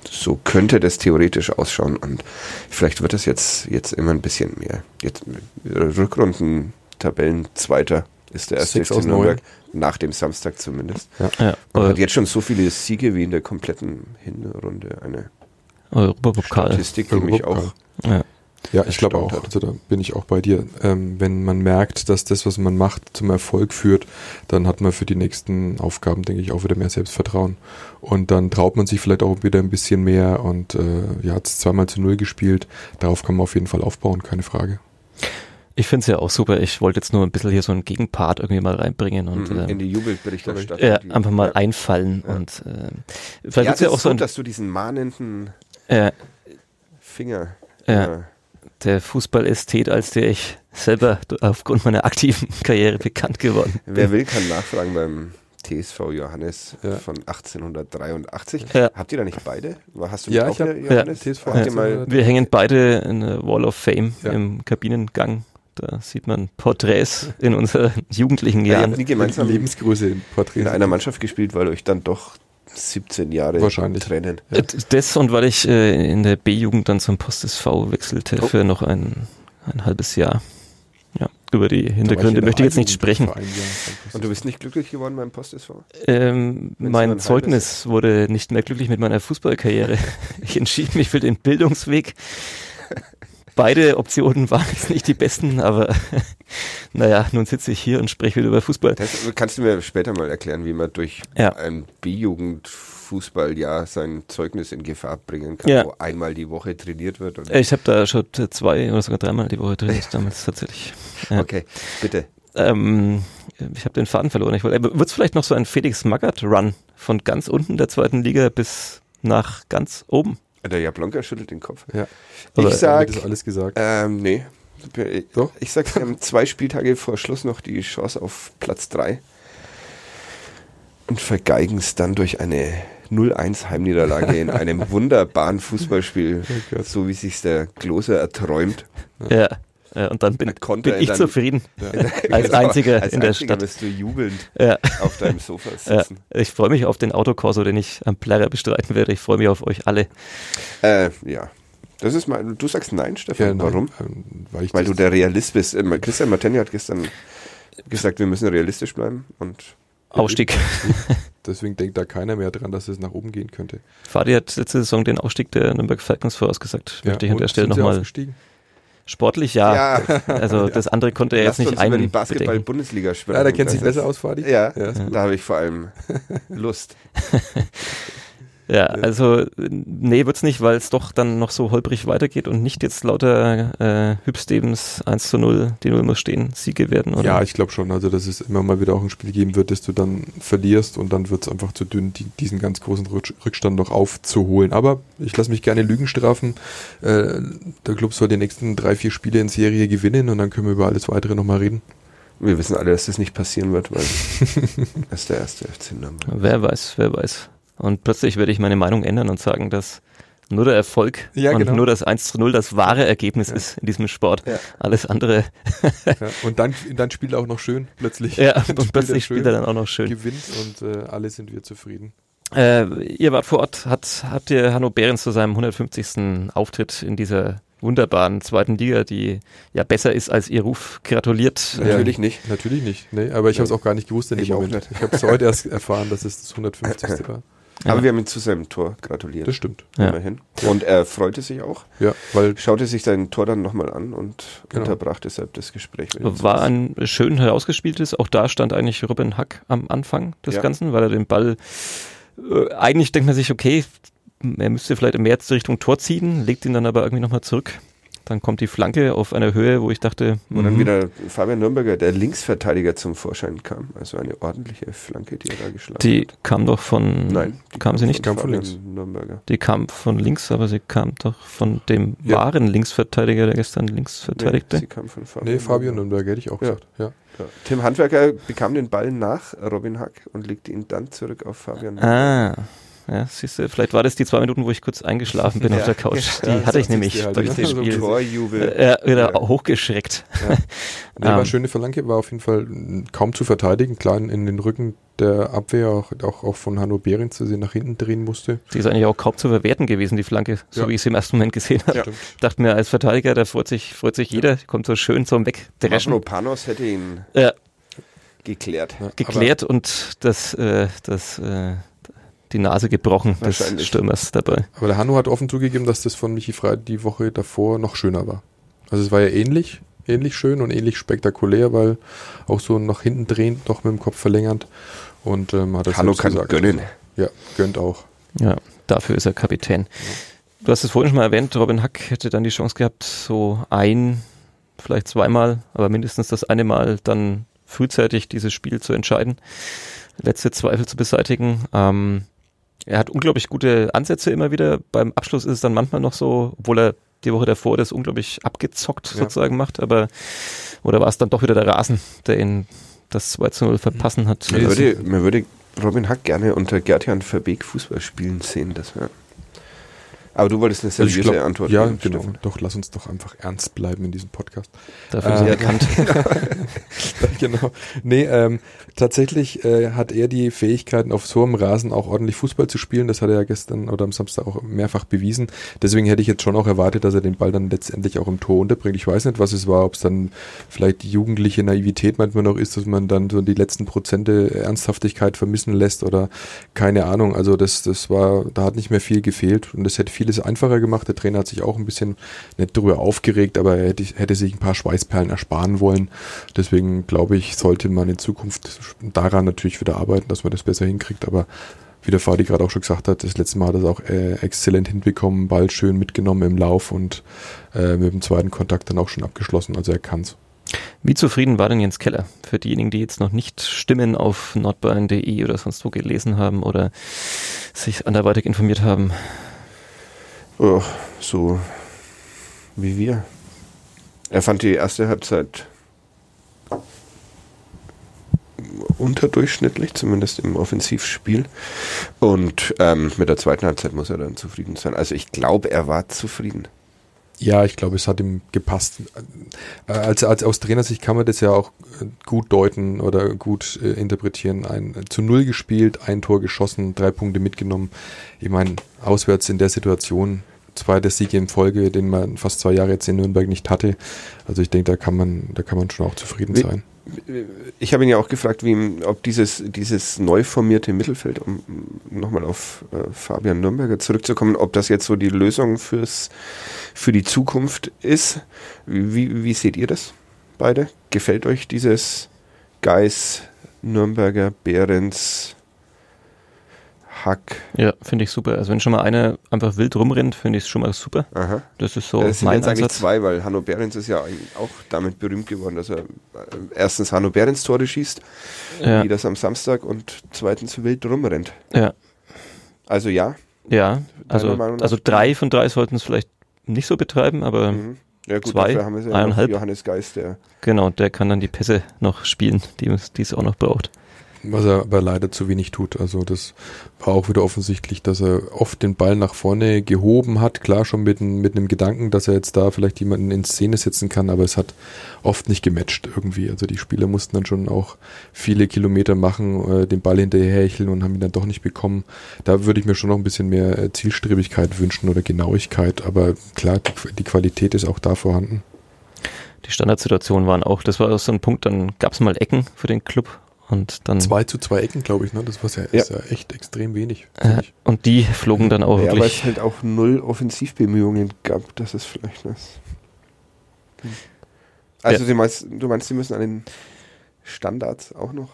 so könnte das theoretisch ausschauen und vielleicht wird es jetzt, jetzt immer ein bisschen mehr. Jetzt Rückrunden Tabellen Zweiter ist der erste Sechs FC Nürnberg, nach dem Samstag zumindest. ja, Man Eu- hat jetzt schon so viele Siege wie in der kompletten Hinrunde. Eine Europapokal. Statistik, die mich auch Ja. Ja, ich glaube auch. Also da bin ich auch bei dir. Ähm, wenn man merkt, dass das, was man macht, zum Erfolg führt, dann hat man für die nächsten Aufgaben, denke ich, auch wieder mehr Selbstvertrauen. Und dann traut man sich vielleicht auch wieder ein bisschen mehr und äh, ja, hat es zweimal zu null gespielt. Darauf kann man auf jeden Fall aufbauen, keine Frage. Ich finde es ja auch super. Ich wollte jetzt nur ein bisschen hier so einen Gegenpart irgendwie mal reinbringen und Mhm, ähm, in die Jubelberichterstattung. ja, die- einfach mal ja. einfallen Ja. und äh, Ja, vielleicht das gibt's ja auch ist so gut, ein, dass du diesen mahnenden äh, Finger Ja. der Fußballästhet, als der ich selber aufgrund meiner aktiven Karriere bekannt geworden Wer bin. will, kann nachfragen beim TSV Johannes Ja. von 1883. Ja. Habt ihr da nicht beide? Hast du Ja, auch hab- eine ja, Johannes? TSV mal, Wir hängen beide in der Wall of Fame Ja. im Kabinengang. Da sieht man Porträts in unseren jugendlichen ja, ihr Jahren. habt nie gemeinsam Lebensgröße in Porträts. in einer Mannschaft gespielt, weil euch dann doch 17 Jahre Wahrscheinlich. trennen. Ja. Das und weil ich äh, in der B-Jugend dann zum Post SV wechselte Oh. für noch ein, ein halbes Jahr. Ja, über die Hintergründe möchte ich jetzt nicht sprechen. Und du bist nicht glücklich geworden beim Post SV? Ähm, mein ein Zeugnis wurde nicht mehr glücklich mit meiner Fußballkarriere. ich entschied mich für den Bildungsweg. Beide Optionen waren jetzt nicht die besten, aber naja, nun sitze ich hier und spreche wieder über Fußball. Das kannst du mir später mal erklären, wie man durch Ja. ein B-Jugend-Fußballjahr sein Zeugnis in Gefahr bringen kann, Ja. wo einmal die Woche trainiert wird. Und Ich habe da schon zwei oder sogar dreimal die Woche trainiert damals tatsächlich. Ja. Okay, bitte. Ähm, ich habe den Faden verloren. Wollte, wird es vielleicht noch so ein Felix Magath-Run von ganz unten der zweiten Liga bis nach ganz oben? Der Jablonka schüttelt den Kopf. Ja. Aber ich sag, ist alles gesagt. ähm, nee. Doch? Ich sag, wir haben zwei Spieltage vor Schluss noch die Chance auf Platz 3 und vergeigen es dann durch eine 0-1 Heimniederlage in einem wunderbaren Fußballspiel, Oh so wie sich der Klose erträumt. Ja. Ja und dann bin, bin ich dann- zufrieden. Ja. Als einziger Als in der einziger Stadt. wirst du jubelnd Ja. auf deinem Sofa Ja, sitzen. ich freue mich auf den Autokorso, den ich am Plärrer bestreiten werde. Ich freue mich auf euch alle. Äh, ja. Das ist mal, du sagst nein, Stefan. Ja, nein, Warum? ähm, weil ich Weil du der Realist bist. Äh, Christian Martini hat gestern gesagt, wir müssen realistisch bleiben und Ausstieg. Deswegen denkt da keiner mehr dran, dass es nach oben gehen könnte. Fadi hat letzte Saison den Ausstieg der Nürnberg Falcons vorausgesagt. Möchte ich an der Stelle nochmal aufgestiegen? Sportlich, ja. Ja. Also das andere konnte er jetzt Lasst nicht uns über die ein Basketball-Bundesliga sprechen. Ja, der kennt sich besser aus, Fadi. Ja, Ja, da habe ich vor allem Lust. Ja, also nee, wird's nicht, weil es doch dann noch so holprig weitergeht und nicht jetzt lauter äh, Hüb Stevens 1 zu 0, die 0 muss stehen, Siege werden, oder? Ja, ich glaube schon. Also, dass es immer mal wieder auch ein Spiel geben wird, das du dann verlierst und dann wird es einfach zu dünn, die, diesen ganz großen Rutsch- Rückstand noch aufzuholen. Aber ich lasse mich gerne Lügen strafen. Äh, der Club soll die nächsten drei, vier Spiele in Serie gewinnen und dann können wir über alles weitere nochmal reden. Wir wissen alle, dass das nicht passieren wird, weil das ist der erste FC Nürnberg. Wer weiß, wer weiß. Und plötzlich werde ich meine Meinung ändern und sagen, dass nur der Erfolg Ja, und genau. nur das 1 zu 0 das wahre Ergebnis Ja. ist in diesem Sport. Ja. Alles andere, Ja, und dann, dann spielt er auch noch schön plötzlich. ja, Dann und plötzlich schön, spielt er dann auch noch schön. gewinnt und äh, alle sind wir zufrieden. Äh, ihr wart vor Ort, hat, habt ihr Hanno Behrens zu seinem 150. Auftritt in dieser wunderbaren zweiten Liga, die ja besser ist als ihr Ruf, gratuliert. Natürlich nicht. Natürlich nicht. Nee, aber ich habe es auch gar nicht gewusst in dem Ich auch Moment. nicht. Ich habe es heute erst erfahren, dass es das 150. war. Ja. Aber wir haben ihn zu seinem Tor gratuliert. Das stimmt. Ja. Immerhin. Und er freute sich auch, Ja, weil schaute sich sein Tor dann nochmal an und Genau. unterbrach deshalb das Gespräch. War ein schön herausgespieltes, auch da stand eigentlich Robin Hack am Anfang des Ja. Ganzen, weil er den Ball, äh, eigentlich denkt man sich, okay, er müsste vielleicht mehr zur Richtung Tor ziehen, legt ihn dann aber irgendwie nochmal zurück. Dann kommt die Flanke auf einer Höhe, wo ich dachte, Wo dann mhm, wieder Fabian Nürnberger, der Linksverteidiger, zum Vorschein kam. Also eine ordentliche Flanke, die er da geschlagen die hat. kam doch von, Nein, die kam sie nicht? Kam von Fabian links. Nürnberger. Die kam von links, aber sie kam doch von dem Ja. wahren Linksverteidiger, der gestern links verteidigte. Nee, sie kam von Fabian. Nee, Fabio Nürnberger hätte ich auch Ja. gesagt. Ja. Ja. Tim Handwerker bekam den Ball nach Robin Hack und legte ihn dann zurück auf Fabian Nürnberger. Ja, siehst du, vielleicht war das die zwei Minuten, wo ich kurz eingeschlafen bin Ja. auf der Couch. Die Ja, hatte ich so nämlich halt, durch ne? das So Spiel. Torjubel. Äh, wieder Ja. hochgeschreckt. Nee, war Ähm. schöne Flanke, war auf jeden Fall mm, kaum zu verteidigen. Klar, in den Rücken der Abwehr, auch, auch, auch von Hanno Behrens, der sie nach hinten drehen musste. Die ist eigentlich auch kaum zu verwerten gewesen, die Flanke, so Ja. wie ich sie im ersten Moment gesehen habe. Ja. Dachte mir, als Verteidiger, da freut sich, freut sich jeder, kommt so schön zum Wegdreschen. Mavropanos hätte ihn Ja, geklärt. Ja, geklärt und das, äh, das, äh, die Nase gebrochen des. Stürmers dabei. Aber, der Hanno hat offen zugegeben, dass das von Michi Frey die Woche davor noch schöner war. Also es war ja ähnlich, ähnlich schön und ähnlich spektakulär, weil auch so nach hinten drehend, noch mit dem Kopf verlängernd. Und ähm, hat er Hanno kann gesagt. gönnen. Ja, gönnt auch. Ja, dafür ist er Kapitän. Du hast es vorhin schon mal erwähnt, Robin Hack hätte dann die Chance gehabt, so ein, vielleicht zweimal, aber mindestens das eine Mal dann frühzeitig dieses Spiel zu entscheiden, letzte Zweifel zu beseitigen. Ähm, er hat unglaublich gute Ansätze immer wieder. Beim Abschluss ist es dann manchmal noch so, obwohl er die Woche davor das unglaublich abgezockt Ja. sozusagen macht, aber oder war es dann doch wieder der Rasen, der ihn das 2 zu 0 verpassen hat? Man Nee, würde, man würde Robin Hack gerne unter Gerd-Jan Verbeek Fußball spielen sehen. Das wär. Aber du wolltest eine Also seriöse glaub, Antwort Ja, geben, genau. Stefan. Doch, lass uns doch einfach ernst bleiben in diesem Podcast. Dafür Äh, ist er bekannt. genau. Nee, ähm, tatsächlich äh, hat er die Fähigkeiten, auf so einem Rasen auch ordentlich Fußball zu spielen. Das hat er ja gestern oder am Samstag auch mehrfach bewiesen. Deswegen hätte ich jetzt schon auch erwartet, dass er den Ball dann letztendlich auch im Tor unterbringt. Ich weiß nicht, was es war, ob es dann vielleicht die jugendliche Naivität manchmal noch ist, dass man dann so die letzten Prozente Ernsthaftigkeit vermissen lässt oder keine Ahnung. Also das, das war, da hat nicht mehr viel gefehlt und es hätte viel vieles einfacher gemacht. Der Trainer hat sich auch ein bisschen nicht darüber aufgeregt, aber er hätte, hätte sich ein paar Schweißperlen ersparen wollen. Deswegen glaube ich, sollte man in Zukunft daran natürlich wieder arbeiten, dass man das besser hinkriegt. Aber wie der Fadi gerade auch schon gesagt hat, das letzte Mal hat er es auch äh, exzellent hinbekommen, Ball schön mitgenommen im Lauf und äh, mit dem zweiten Kontakt dann auch schon abgeschlossen. Also er kann's. Wie zufrieden war denn Jens Keller? Für diejenigen, die jetzt noch nicht Stimmen auf nordbayern.de oder sonst wo gelesen haben oder sich anderweitig informiert haben. Oh, so wie wir. Er fand die erste Halbzeit unterdurchschnittlich, zumindest im Offensivspiel. Und ähm, mit der zweiten Halbzeit muss er dann zufrieden sein. Also ich glaube, er war zufrieden. Ja, ich glaube, es hat ihm gepasst. Äh, als, als aus Trainersicht kann man das ja auch äh, gut deuten oder gut äh, interpretieren. Ein, zu null gespielt, ein Tor geschossen, drei Punkte mitgenommen. Ich meine, auswärts in der Situation, zweiter Sieg in Folge, den man fast zwei Jahre jetzt in Nürnberg nicht hatte. Also ich denke, da kann man, da kann man schon auch zufrieden sein ich habe ihn ja auch gefragt, wie, ob dieses, dieses neu formierte Mittelfeld, um nochmal auf äh, Fabian Nürnberger zurückzukommen, ob das jetzt so die Lösung fürs, für die Zukunft ist. Wie, wie seht ihr das beide? Gefällt euch dieses Geis, Nürnberger, Behrens, Hack. Ja, finde ich super. Also wenn schon mal einer einfach wild rumrennt, finde ich es schon mal super. Aha. Das ist so Das sind mein jetzt eigentlich Ansatz. zwei, weil Hanno Behrens ist ja eigentlich auch damit berühmt geworden, dass er äh, erstens Hanno Behrens Tore schießt, Ja, wie das am Samstag, und zweitens wild rumrennt. ja, Also ja. ja. Also, also drei von drei sollten es vielleicht nicht so betreiben, aber Mhm. Ja gut, Zwei, haben wir ja eineinhalb. Johannes Geist, der genau, der kann dann die Pässe noch spielen, die es auch noch braucht. Was er aber leider zu wenig tut. Also das war auch wieder offensichtlich, dass er oft den Ball nach vorne gehoben hat. Klar schon mit, mit einem Gedanken, dass er jetzt da vielleicht jemanden in Szene setzen kann, aber es hat oft nicht gematcht irgendwie. Also die Spieler mussten dann schon auch viele Kilometer machen, äh, den Ball hinterherhecheln und haben ihn dann doch nicht bekommen. Da würde ich mir schon noch ein bisschen mehr äh, Zielstrebigkeit wünschen oder Genauigkeit. Aber klar, die, die Qualität ist auch da vorhanden. Die Standardsituationen waren auch, das war so ein Punkt, dann gab es mal Ecken für den Club und dann Zwei zu zwei Ecken, glaube ich, ne? Das war ja, Ja. ist ja echt extrem wenig. äh, und die flogen dann auch ja, aber es wirklich. halt auch null Offensivbemühungen gab. Das ist vielleicht das. Also Ja. du, meinst, du meinst, die müssen an den Standards auch noch?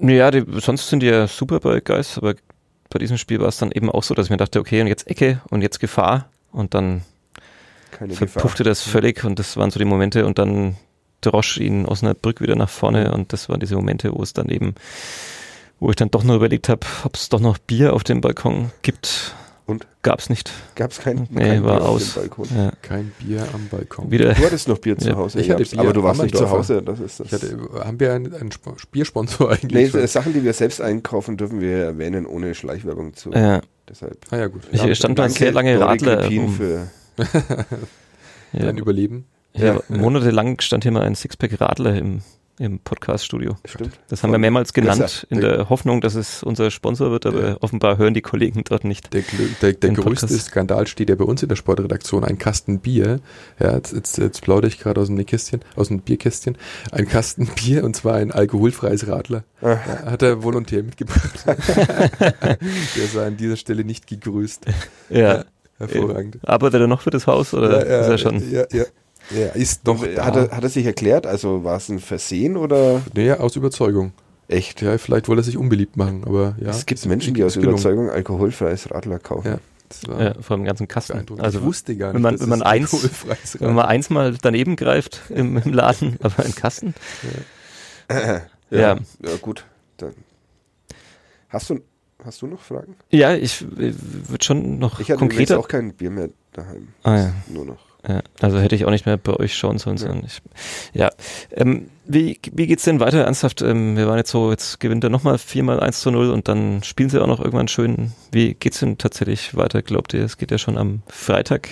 Ja, die, sonst sind die ja super bei Geist, aber bei diesem Spiel war es dann eben auch so, dass ich mir dachte, okay, und jetzt Ecke und jetzt Gefahr und dann Keine Gefahr. verpuffte das völlig und das waren so die Momente und dann drosch ihn aus einer Brücke wieder nach vorne und das waren diese Momente, wo es dann eben, wo ich dann doch noch überlegt habe, ob es doch noch Bier auf dem Balkon gibt. Und? Gab's nicht. Gab es kein, Nee, kein war Bier aus. auf dem Balkon? Ja. Kein Bier am Balkon. Wieder, Du hattest noch Bier zu. Hause. Ich hatte gab's, Bier, aber du warst nicht zu Hause. Das ist das. Ich hatte, haben wir einen, einen Sp- Biersponsor eigentlich? nee, schon? Sachen, die wir selbst einkaufen, dürfen wir erwähnen, ohne Schleichwerbung zu. ja, Deshalb. ah ja, gut. Ich Ja, stand danke, sehr lange Radler für ja, Dein Überleben. Ja. monatelang stand hier mal ein Sixpack Radler im, im Podcast-Studio. Stimmt. Das haben wir mehrmals genannt, in der Hoffnung, dass es unser Sponsor wird, aber Ja. offenbar hören die Kollegen dort nicht. Der, der, der größte Podcast. Skandal steht ja bei uns in der Sportredaktion. Ein Kasten Bier. Ja, jetzt, jetzt, jetzt plaudere ich gerade aus dem Nähkästchen, aus dem Bierkästchen. Ein Kasten Bier und zwar ein alkoholfreies Radler. Ah. Ja, hat er volontär mitgebracht. der sei an dieser Stelle nicht gegrüßt. Ja. Hervorragend. Arbeitet er noch für das Haus oder ist er schon? Ja, ja. Er ist äh, da. hat, er, hat er sich erklärt? Also war es ein Versehen oder Naja, aus Überzeugung. echt? Ja, vielleicht wollte er sich unbeliebt machen, aber ja. es gibt Menschen, die aus gelungen. Überzeugung alkoholfreies Radler kaufen. Ja. Ja, vor dem ganzen Kasten. Also ich wusste gar nicht, wenn man- dass wenn man eins- wenn man eins mal daneben greift im, im Laden, aber ein Kasten. ja. Ja. ja, gut. Dann. Hast du, hast du noch Fragen? Ja, ich, würde schon noch Ich hatte übrigens konkreter. auch kein Bier mehr daheim. Ah, ja. Nur noch. Ja, also hätte ich auch nicht mehr bei euch schauen sollen. Ja. Ich, ja. Ähm, wie, wie geht's denn weiter ernsthaft? Ähm, wir waren jetzt so, jetzt gewinnt er nochmal viermal 1 zu 0 und dann spielen sie auch noch irgendwann schön. Wie geht's denn tatsächlich weiter? Glaubt ihr, es geht ja schon am Freitag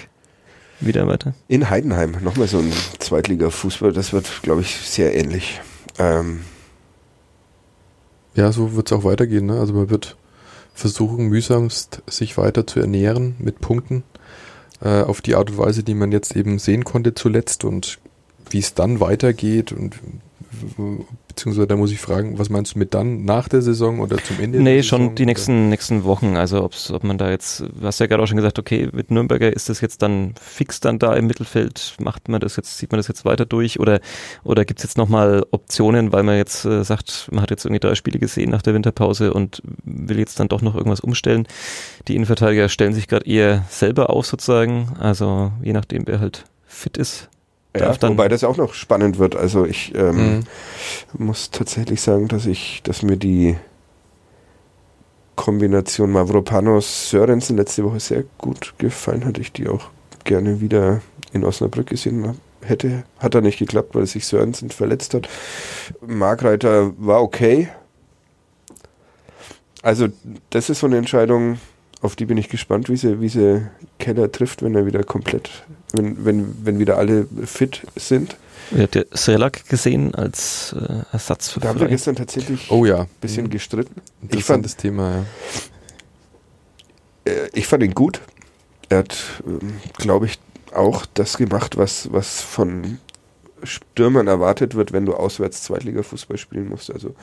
wieder weiter? In Heidenheim, nochmal so ein Zweitliga-Fußball, das wird, glaube ich, sehr ähnlich. Ähm, Ja, so wird es auch weitergehen. Ne? Also man wird versuchen, mühsamst sich weiter zu ernähren mit Punkten äh, auf die Art und Weise, die man jetzt eben sehen konnte zuletzt und wie es dann weitergeht und beziehungsweise da muss ich fragen, was meinst du mit dann nach der Saison oder zum Ende? Nee, der schon Saison, die oder? nächsten, nächsten Wochen. Also ob's, ob man da jetzt, du hast ja gerade auch schon gesagt, okay, mit Nürnberger ist das jetzt dann fix dann da im Mittelfeld, macht man das jetzt, zieht man das jetzt weiter durch oder, oder gibt's jetzt nochmal Optionen, weil man jetzt äh, sagt, man hat jetzt irgendwie drei Spiele gesehen nach der Winterpause und will jetzt dann doch noch irgendwas umstellen. Die Innenverteidiger stellen sich gerade eher selber auf sozusagen, also je nachdem, wer halt fit ist. Ja, darf dann- wobei das auch noch spannend wird. Also ich ähm, Mhm. muss tatsächlich sagen, dass ich, dass mir die Kombination Mavropanos Sörensen letzte Woche sehr gut gefallen hat. Ich die auch gerne wieder in Osnabrück gesehen hätte. Hat da nicht geklappt, weil sich Sörensen verletzt hat. Markreiter war okay. Also das ist so eine Entscheidung, auf die bin ich gespannt, wie sie, wie sie Keller trifft, wenn er wieder komplett, wenn, wenn, wenn wieder alle fit sind. Ihr habt ja Srelak gesehen als äh, Ersatz für Da haben wir gestern tatsächlich Oh ja. ein bisschen gestritten. Ich fand, Interessantes Thema, ja. äh, ich fand ihn gut. Er hat, ähm, glaube ich, auch das gemacht, was, was von Stürmern erwartet wird, wenn du auswärts Zweitliga-Fußball spielen musst. Also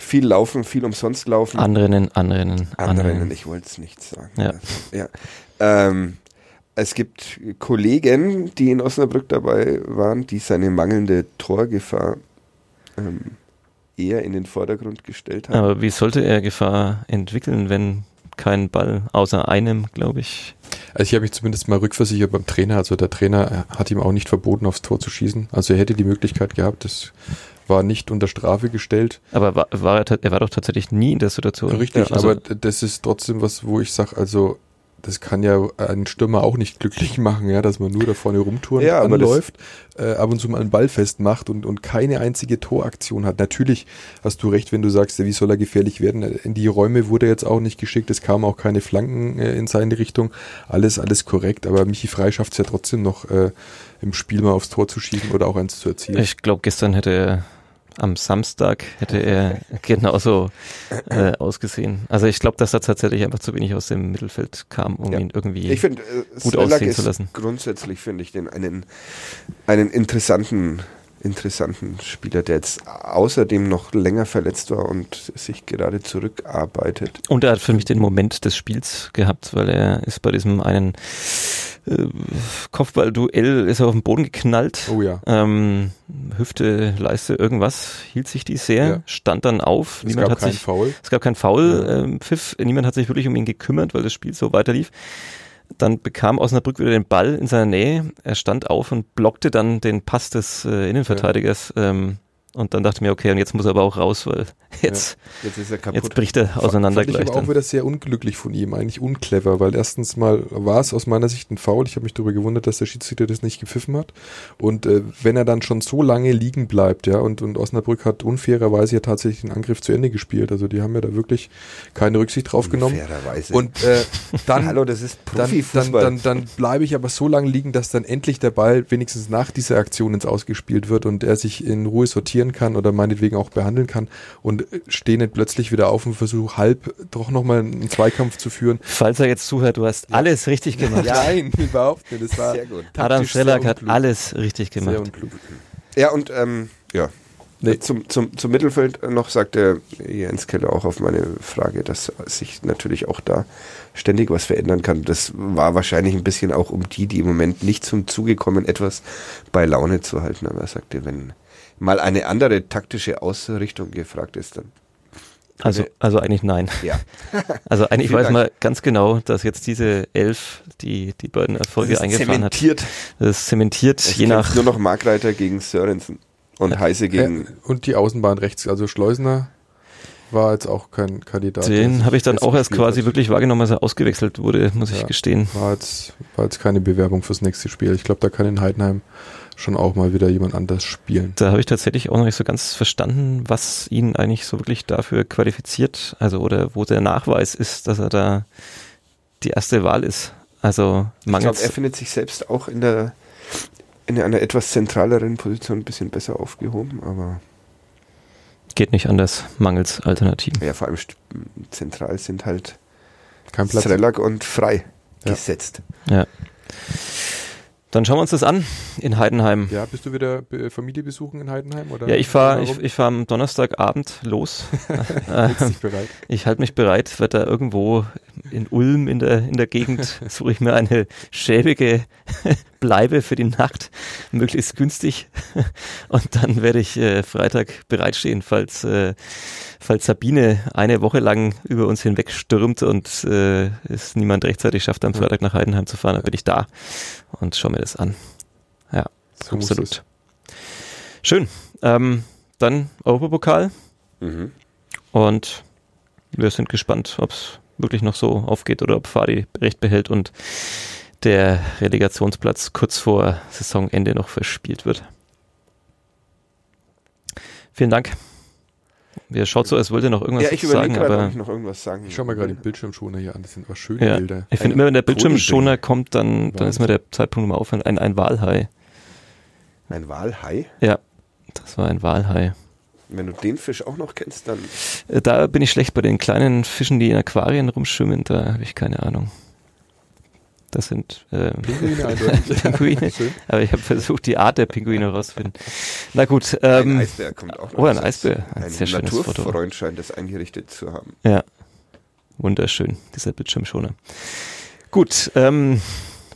viel laufen, viel umsonst laufen. Anrennen, anrennen, Anrennen, anrennen. ich wollte es nicht sagen. Ja. Also, ja. Ähm, es gibt Kollegen, die in Osnabrück dabei waren, die seine mangelnde Torgefahr ähm, eher in den Vordergrund gestellt haben. Aber wie sollte er Gefahr entwickeln, wenn kein Ball außer einem, glaube ich. Also ich habe mich zumindest mal rückversichert beim Trainer. Also der Trainer hat ihm auch nicht verboten, aufs Tor zu schießen. Also er hätte die Möglichkeit gehabt. Das war nicht unter Strafe gestellt. Aber war, war er, er war doch tatsächlich nie in der Situation. Richtig, Ja, also, aber das ist trotzdem was, wo ich sage, also das kann ja einen Stürmer auch nicht glücklich machen, ja, dass man nur da vorne rumtouren Ja, anläuft, äh, ab und zu mal einen Ball festmacht und, und keine einzige Toraktion hat. Natürlich hast du recht, wenn du sagst, wie soll er gefährlich werden? In die Räume wurde er jetzt auch nicht geschickt, es kamen auch keine Flanken äh, in seine Richtung. Alles, alles korrekt, aber Michi Frei schafft es ja trotzdem noch äh, im Spiel mal aufs Tor zu schießen oder auch eins zu erzielen. ich glaube, gestern hätte er am Samstag hätte er genauso äh, ausgesehen. Also ich glaube, dass da tatsächlich einfach zu wenig aus dem Mittelfeld kam, um Ja. ihn irgendwie. Ich finde, äh, gut Srelak aussehen ist zu lassen. grundsätzlich finde ich den einen, einen interessanten, interessanten Spieler, der jetzt außerdem noch länger verletzt war und sich gerade zurückarbeitet. Und er hat für mich den Moment des Spiels gehabt, weil er ist bei diesem einen äh, Kopfballduell ist er auf den Boden geknallt. oh ja. Ähm, Hüfte, Leiste, irgendwas, hielt sich die sehr, Ja. stand dann auf. Es Niemand gab hat keinen sich, Foul. es gab keinen Foul, Ja. ähm, Pfiff. Niemand hat sich wirklich um ihn gekümmert, weil das Spiel so weiterlief. Dann bekam Osnabrück wieder den Ball in seiner Nähe. Er stand auf und blockte dann den Pass des äh, Innenverteidigers. Ähm, und dann dachte ich mir, okay, und jetzt muss er aber auch raus, weil jetzt, Jetzt ist er kaputt. jetzt bricht er auseinander Fand ich gleich aber auch wieder sehr unglücklich von ihm, eigentlich unclever, weil erstens mal war es aus meiner Sicht ein Foul. Ich habe mich darüber gewundert, dass der Schiedsrichter das nicht gepfiffen hat. Und äh, wenn er dann schon so lange liegen bleibt, ja, und, und Osnabrück hat unfairerweise ja tatsächlich den Angriff zu Ende gespielt. Also die haben ja da wirklich keine Rücksicht drauf genommen. Fairerweise. Und äh, dann, Hallo, das ist dann, dann, dann, dann bleibe ich aber so lange liegen, dass dann endlich der Ball wenigstens nach dieser Aktion ins Ausgespielt wird und er sich in Ruhe sortieren kann oder meinetwegen auch behandeln kann und äh, stehe nicht plötzlich wieder auf und versuche halb doch nochmal einen Zweikampf zu führen. Falls er jetzt zuhört, du hast alles richtig gemacht. Nein, überhaupt nicht. Das war Sehr gut. Adam sehr Schrelak hat alles richtig sehr gemacht. unklug. Ja, und ähm, ja. Nee. Zum, zum, zum Mittelfeld noch sagte Jens Keller auch auf meine Frage, dass sich natürlich auch da ständig was verändern kann. Das war wahrscheinlich ein bisschen auch um die, die im Moment nicht zum Zuge kommen, etwas bei Laune zu halten. Aber er sagte, wenn mal eine andere taktische Ausrichtung gefragt ist, dann Also, also eigentlich nein. ja. Also eigentlich weiß man ganz genau, dass jetzt diese elf, die die beiden Erfolge Das ist eingefahren hat, zementiert. das ist zementiert, Es je nach nur noch Markreiter gegen Sörensen und Heise gegen Äh, und die Außenbahn rechts, also Schleusner war jetzt auch kein Kandidat. den habe ich dann auch erst quasi hat. wirklich wahrgenommen, als er ausgewechselt wurde, muss ich Ja. gestehen. War jetzt, war jetzt keine Bewerbung fürs nächste Spiel. Ich glaube, da kann in Heidenheim schon auch mal wieder jemand anders spielen. Da habe ich tatsächlich auch noch nicht so ganz verstanden, was ihn eigentlich so wirklich dafür qualifiziert, also oder wo der Nachweis ist, dass er da die erste Wahl ist. Also Ich glaube, mangels er findet sich selbst auch in der in einer etwas zentraleren Position ein bisschen besser aufgehoben, aber geht nicht anders, mangels Alternativen. ja, vor allem zentral sind halt Kein Platz. Strelak und Frei Ja. gesetzt. Ja. Dann schauen wir uns das an in Heidenheim. Ja, bist du wieder Familie besuchen in Heidenheim? Oder Ja, ich fahre ich, ich fahr am Donnerstagabend los. Ich halte mich bereit, werde da irgendwo in Ulm in der, in der Gegend, suche ich mir eine schäbige Bleibe für die Nacht, möglichst günstig. Und dann werde ich äh, Freitag bereitstehen, falls, äh, falls Sabine eine Woche lang über uns hinweg stürmt und äh, es niemand rechtzeitig schafft, am. Freitag nach Heidenheim zu fahren, dann bin ich da und schau mir das an. Ja, So absolut. Schön. Ähm, dann Europapokal. Mhm. Und wir sind gespannt, ob es wirklich noch so aufgeht oder ob Fadi recht behält und der Relegationsplatz kurz vor Saisonende noch verspielt wird. Vielen Dank. Mir schaut so, als wollte noch irgendwas Ja, ich überlege sagen, gerade, ob aber ich noch irgendwas sagen Ich schau mal gerade den Bildschirmschoner hier an, das sind auch schöne Ja. Bilder. ich finde immer, wenn der. Bildschirmschoner kommt, dann, dann ist mir der Zeitpunkt immer aufhören. Ein, ein Walhai. Ein Walhai? Ja, das war ein Walhai. Wenn du den Fisch auch noch kennst, dann Äh, Da bin ich schlecht bei den kleinen Fischen, die in Aquarien rumschwimmen, da habe ich keine Ahnung. Das sind äh, Pinguine eindeutig. Pinguine. Aber ich habe versucht, die Art der Pinguine herauszufinden. Na gut, ein ähm, Eisbär kommt auch noch. oh, ein Eisbär. Ein Ein sehr schönes Foto. Naturfreund scheint das eingerichtet zu haben. ja, wunderschön, dieser Bildschirmschoner. Gut, ähm,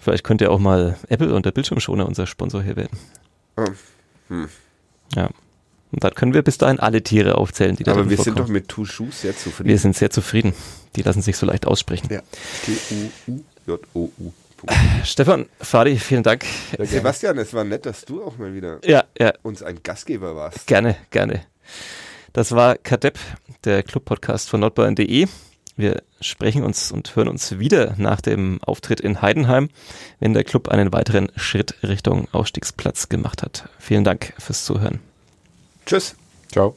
vielleicht könnte ja auch mal Apple und der Bildschirmschoner unser Sponsor hier werden. Oh, hm. Ja, und dann können wir bis dahin alle Tiere aufzählen, die da Aber wir sind doch vorkommen. mit Tushu sehr zufrieden. Wir sind sehr zufrieden. Die lassen sich so leicht aussprechen. ja. T-U-U-J-O-U. Stefan, Fadi, vielen Dank. Sebastian, es war nett, dass du auch mal wieder Ja, ja, uns ein Gastgeber warst. Gerne, gerne. Das war Kadepp, der Club-Podcast von nordbayern.de. Wir sprechen uns und hören uns wieder nach dem Auftritt in Heidenheim, wenn der Club einen weiteren Schritt Richtung Ausstiegsplatz gemacht hat. Vielen Dank fürs Zuhören. Tschüss. Ciao.